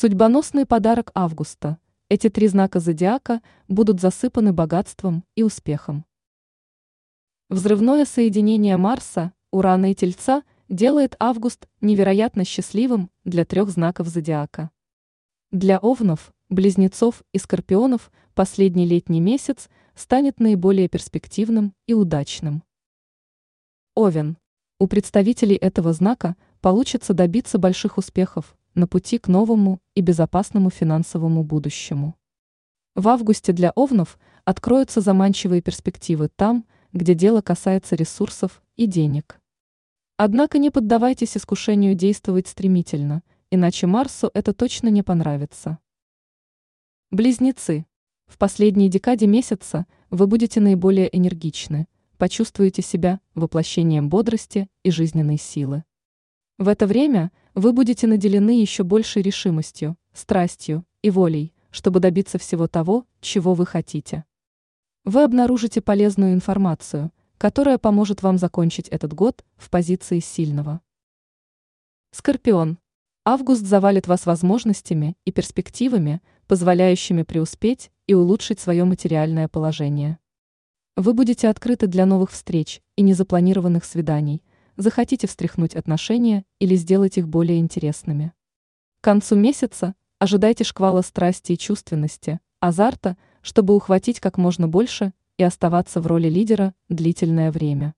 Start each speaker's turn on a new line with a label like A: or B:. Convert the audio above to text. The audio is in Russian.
A: Судьбоносный подарок августа. Эти три знака зодиака будут засыпаны богатством и успехом. Взрывное соединение Марса, Урана и Тельца делает август невероятно счастливым для трех знаков зодиака. Для овнов, близнецов и скорпионов последний летний месяц станет наиболее перспективным и удачным. Овен. У представителей этого знака получится добиться больших успехов на пути к новому и безопасному финансовому будущему. В августе для овнов откроются заманчивые перспективы там, где дело касается ресурсов и денег. Однако не поддавайтесь искушению действовать стремительно, иначе Марсу это точно не понравится. Близнецы. В последней декаде месяца вы будете наиболее энергичны, почувствуете себя воплощением бодрости и жизненной силы. В это время вы будете наделены еще большей решимостью, страстью и волей, чтобы добиться всего того, чего вы хотите. Вы обнаружите полезную информацию, которая поможет вам закончить этот год в позиции сильного. Скорпион. Август завалит вас возможностями и перспективами, позволяющими преуспеть и улучшить свое материальное положение. Вы будете открыты для новых встреч и незапланированных свиданий, захотите встряхнуть отношения или сделать их более интересными. К концу месяца ожидайте шквала страсти и чувственности, азарта, чтобы ухватить как можно больше и оставаться в роли лидера длительное время.